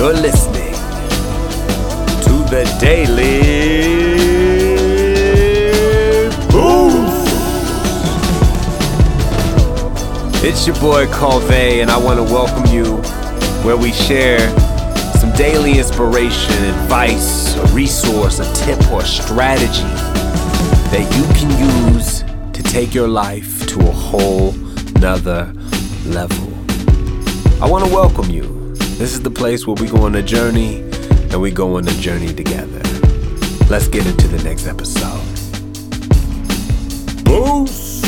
You're listening to the Daily Boost. It's your boy Colvey, and I want to welcome you where we share some daily inspiration, advice, a resource, a tip, or a strategy that you can use to take your life to a whole nother level. I want to welcome you. This is the place where we go on a journey and we go on a journey together. Let's get into the next episode. Boost!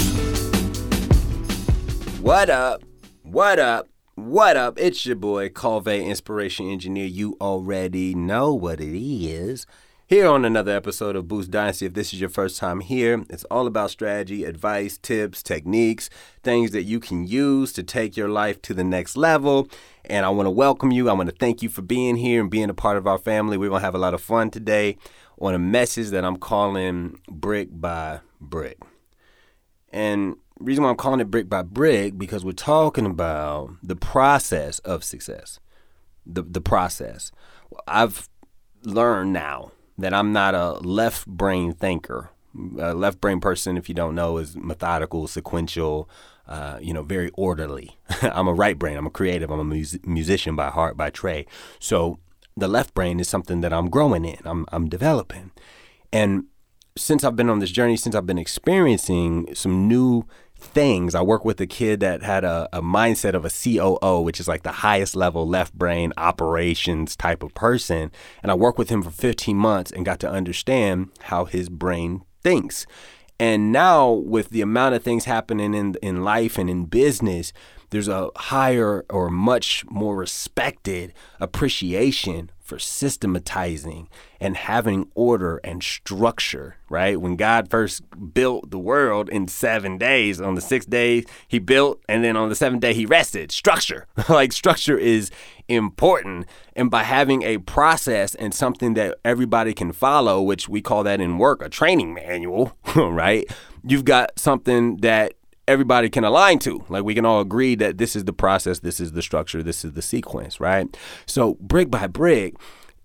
What up? What up? What up? It's your boy, Colvey Inspiration Engineer. You already know what it is. Here on another episode of Boost Dynasty. If this is your first time here, it's all about strategy, advice, tips, techniques, things that you can use to take your life to the next level. And I want to welcome you. I want to thank you for being here and being a part of our family. We're going to have a lot of fun today on a message that I'm calling Brick by Brick. And reason why I'm calling it brick by brick because we're talking about the process of success. The the process. I've learned now that I'm not a left brain thinker. A left brain person, if you don't know, is methodical, sequential, uh, you know, very orderly. I'm a right brain. I'm a creative. I'm a mus- musician by heart, by trade. So the left brain is something that I'm growing in. I'm I'm developing, and since I've been on this journey, since I've been experiencing some new things. I work with a kid that had a, a, mindset of a COO, which is like the highest level left brain operations type of person. And I worked with him for 15 months and got to understand how his brain thinks. And now, with the amount of things happening in, in life and in business, there's a higher or much more respected appreciation for systematizing and having order and structure, right? When God first built the world in seven days, on the sixth day, He built, and then on the seventh day, He rested. Structure. like, structure is important. And by having a process and something that everybody can follow, which we call that in work a training manual, right? You've got something that everybody can align to. Like we can all agree that this is the process, this is the structure, this is the sequence, right? So brick by brick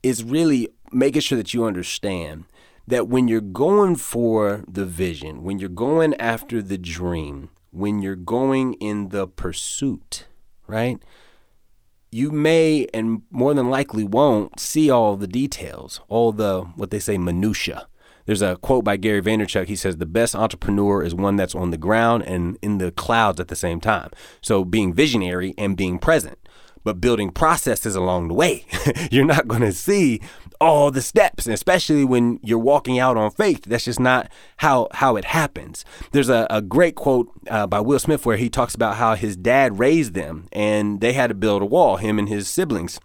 is really making sure that you understand that when you're going for the vision, when you're going after the dream, when you're going in the pursuit, right? You may and more than likely won't see all the details, all the what they say minutia there's a quote by Gary Vaynerchuk. He says, The best entrepreneur is one that's on the ground and in the clouds at the same time. So being visionary and being present, but building processes along the way. you're not going to see all the steps, especially when you're walking out on faith. That's just not how how it happens. There's a, a great quote uh, by Will Smith where he talks about how his dad raised them, and they had to build a wall. Him and his siblings.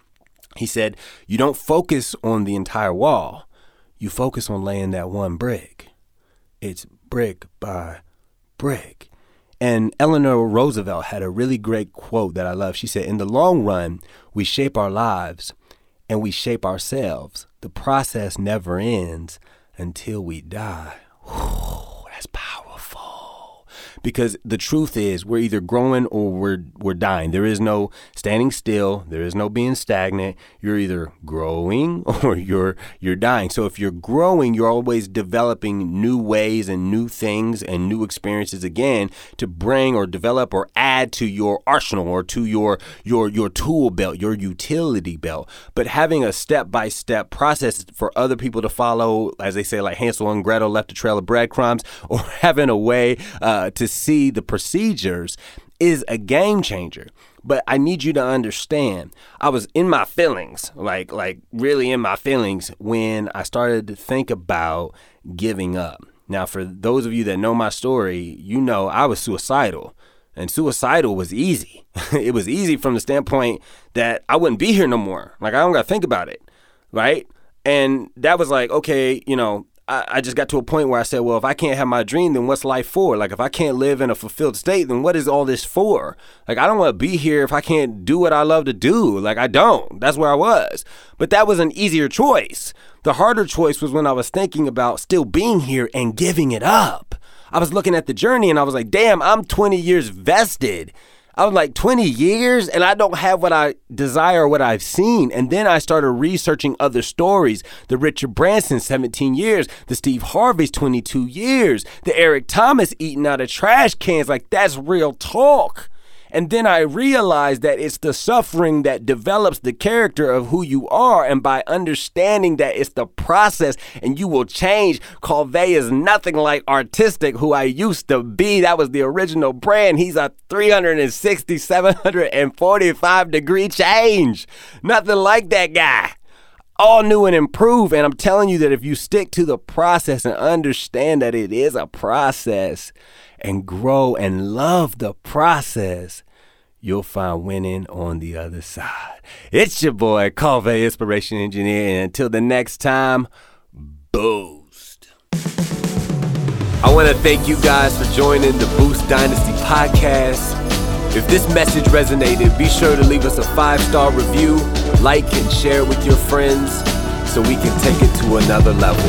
He said, "You don't focus on the entire wall you focus on laying that one brick. It's brick by brick. And Eleanor Roosevelt had a really great quote that I love. She said, In the long run, we shape our lives and we shape ourselves. The process never ends until we die. Because the truth is we're either growing or we're we're dying. There is no standing still. There is no being stagnant. You're either growing or you're you're dying. So if you're growing, you're always developing new ways and new things and new experiences again to bring or develop or add to your arsenal or to your your your tool belt, your utility belt. But having a step-by-step process for other people to follow, as they say, like Hansel and Gretel left a trail of breadcrumbs, or having a way uh, to see the procedures is a game changer. But I need you to understand, I was in my feelings, like like really in my feelings when I started to think about giving up. Now, for those of you that know my story, you know I was suicidal. And suicidal was easy. it was easy from the standpoint that I wouldn't be here no more. Like I don't gotta think about it. Right? And that was like, okay, you know, I, I just got to a point where I said, well, if I can't have my dream, then what's life for? Like, if I can't live in a fulfilled state, then what is all this for? Like, I don't want to be here if I can't do what I love to do. Like, I don't. That's where I was. But that was an easier choice. The harder choice was when I was thinking about still being here and giving it up. I was looking at the journey and I was like, damn, I'm 20 years vested. I was like 20 years and I don't have what I desire what I've seen. And then I started researching other stories. The Richard Branson, 17 years. The Steve Harvey's 22 years. The Eric Thomas eating out of trash cans. Like that's real talk. And then I realized that it's the suffering that develops the character of who you are. And by understanding that it's the process and you will change, Colvay is nothing like artistic, who I used to be. That was the original brand. He's a 360, 745 degree change. Nothing like that guy all new and improved. And I'm telling you that if you stick to the process and understand that it is a process and grow and love the process, you'll find winning on the other side. It's your boy, Colvay Inspiration Engineer. And until the next time, boost. I want to thank you guys for joining the Boost Dynasty podcast. If this message resonated, be sure to leave us a five star review, like, and share with your friends so we can take it to another level.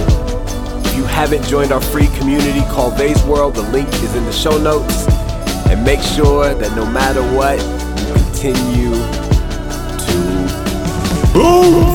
If you haven't joined our free community called Vase World, the link is in the show notes. And make sure that no matter what, you continue to boom.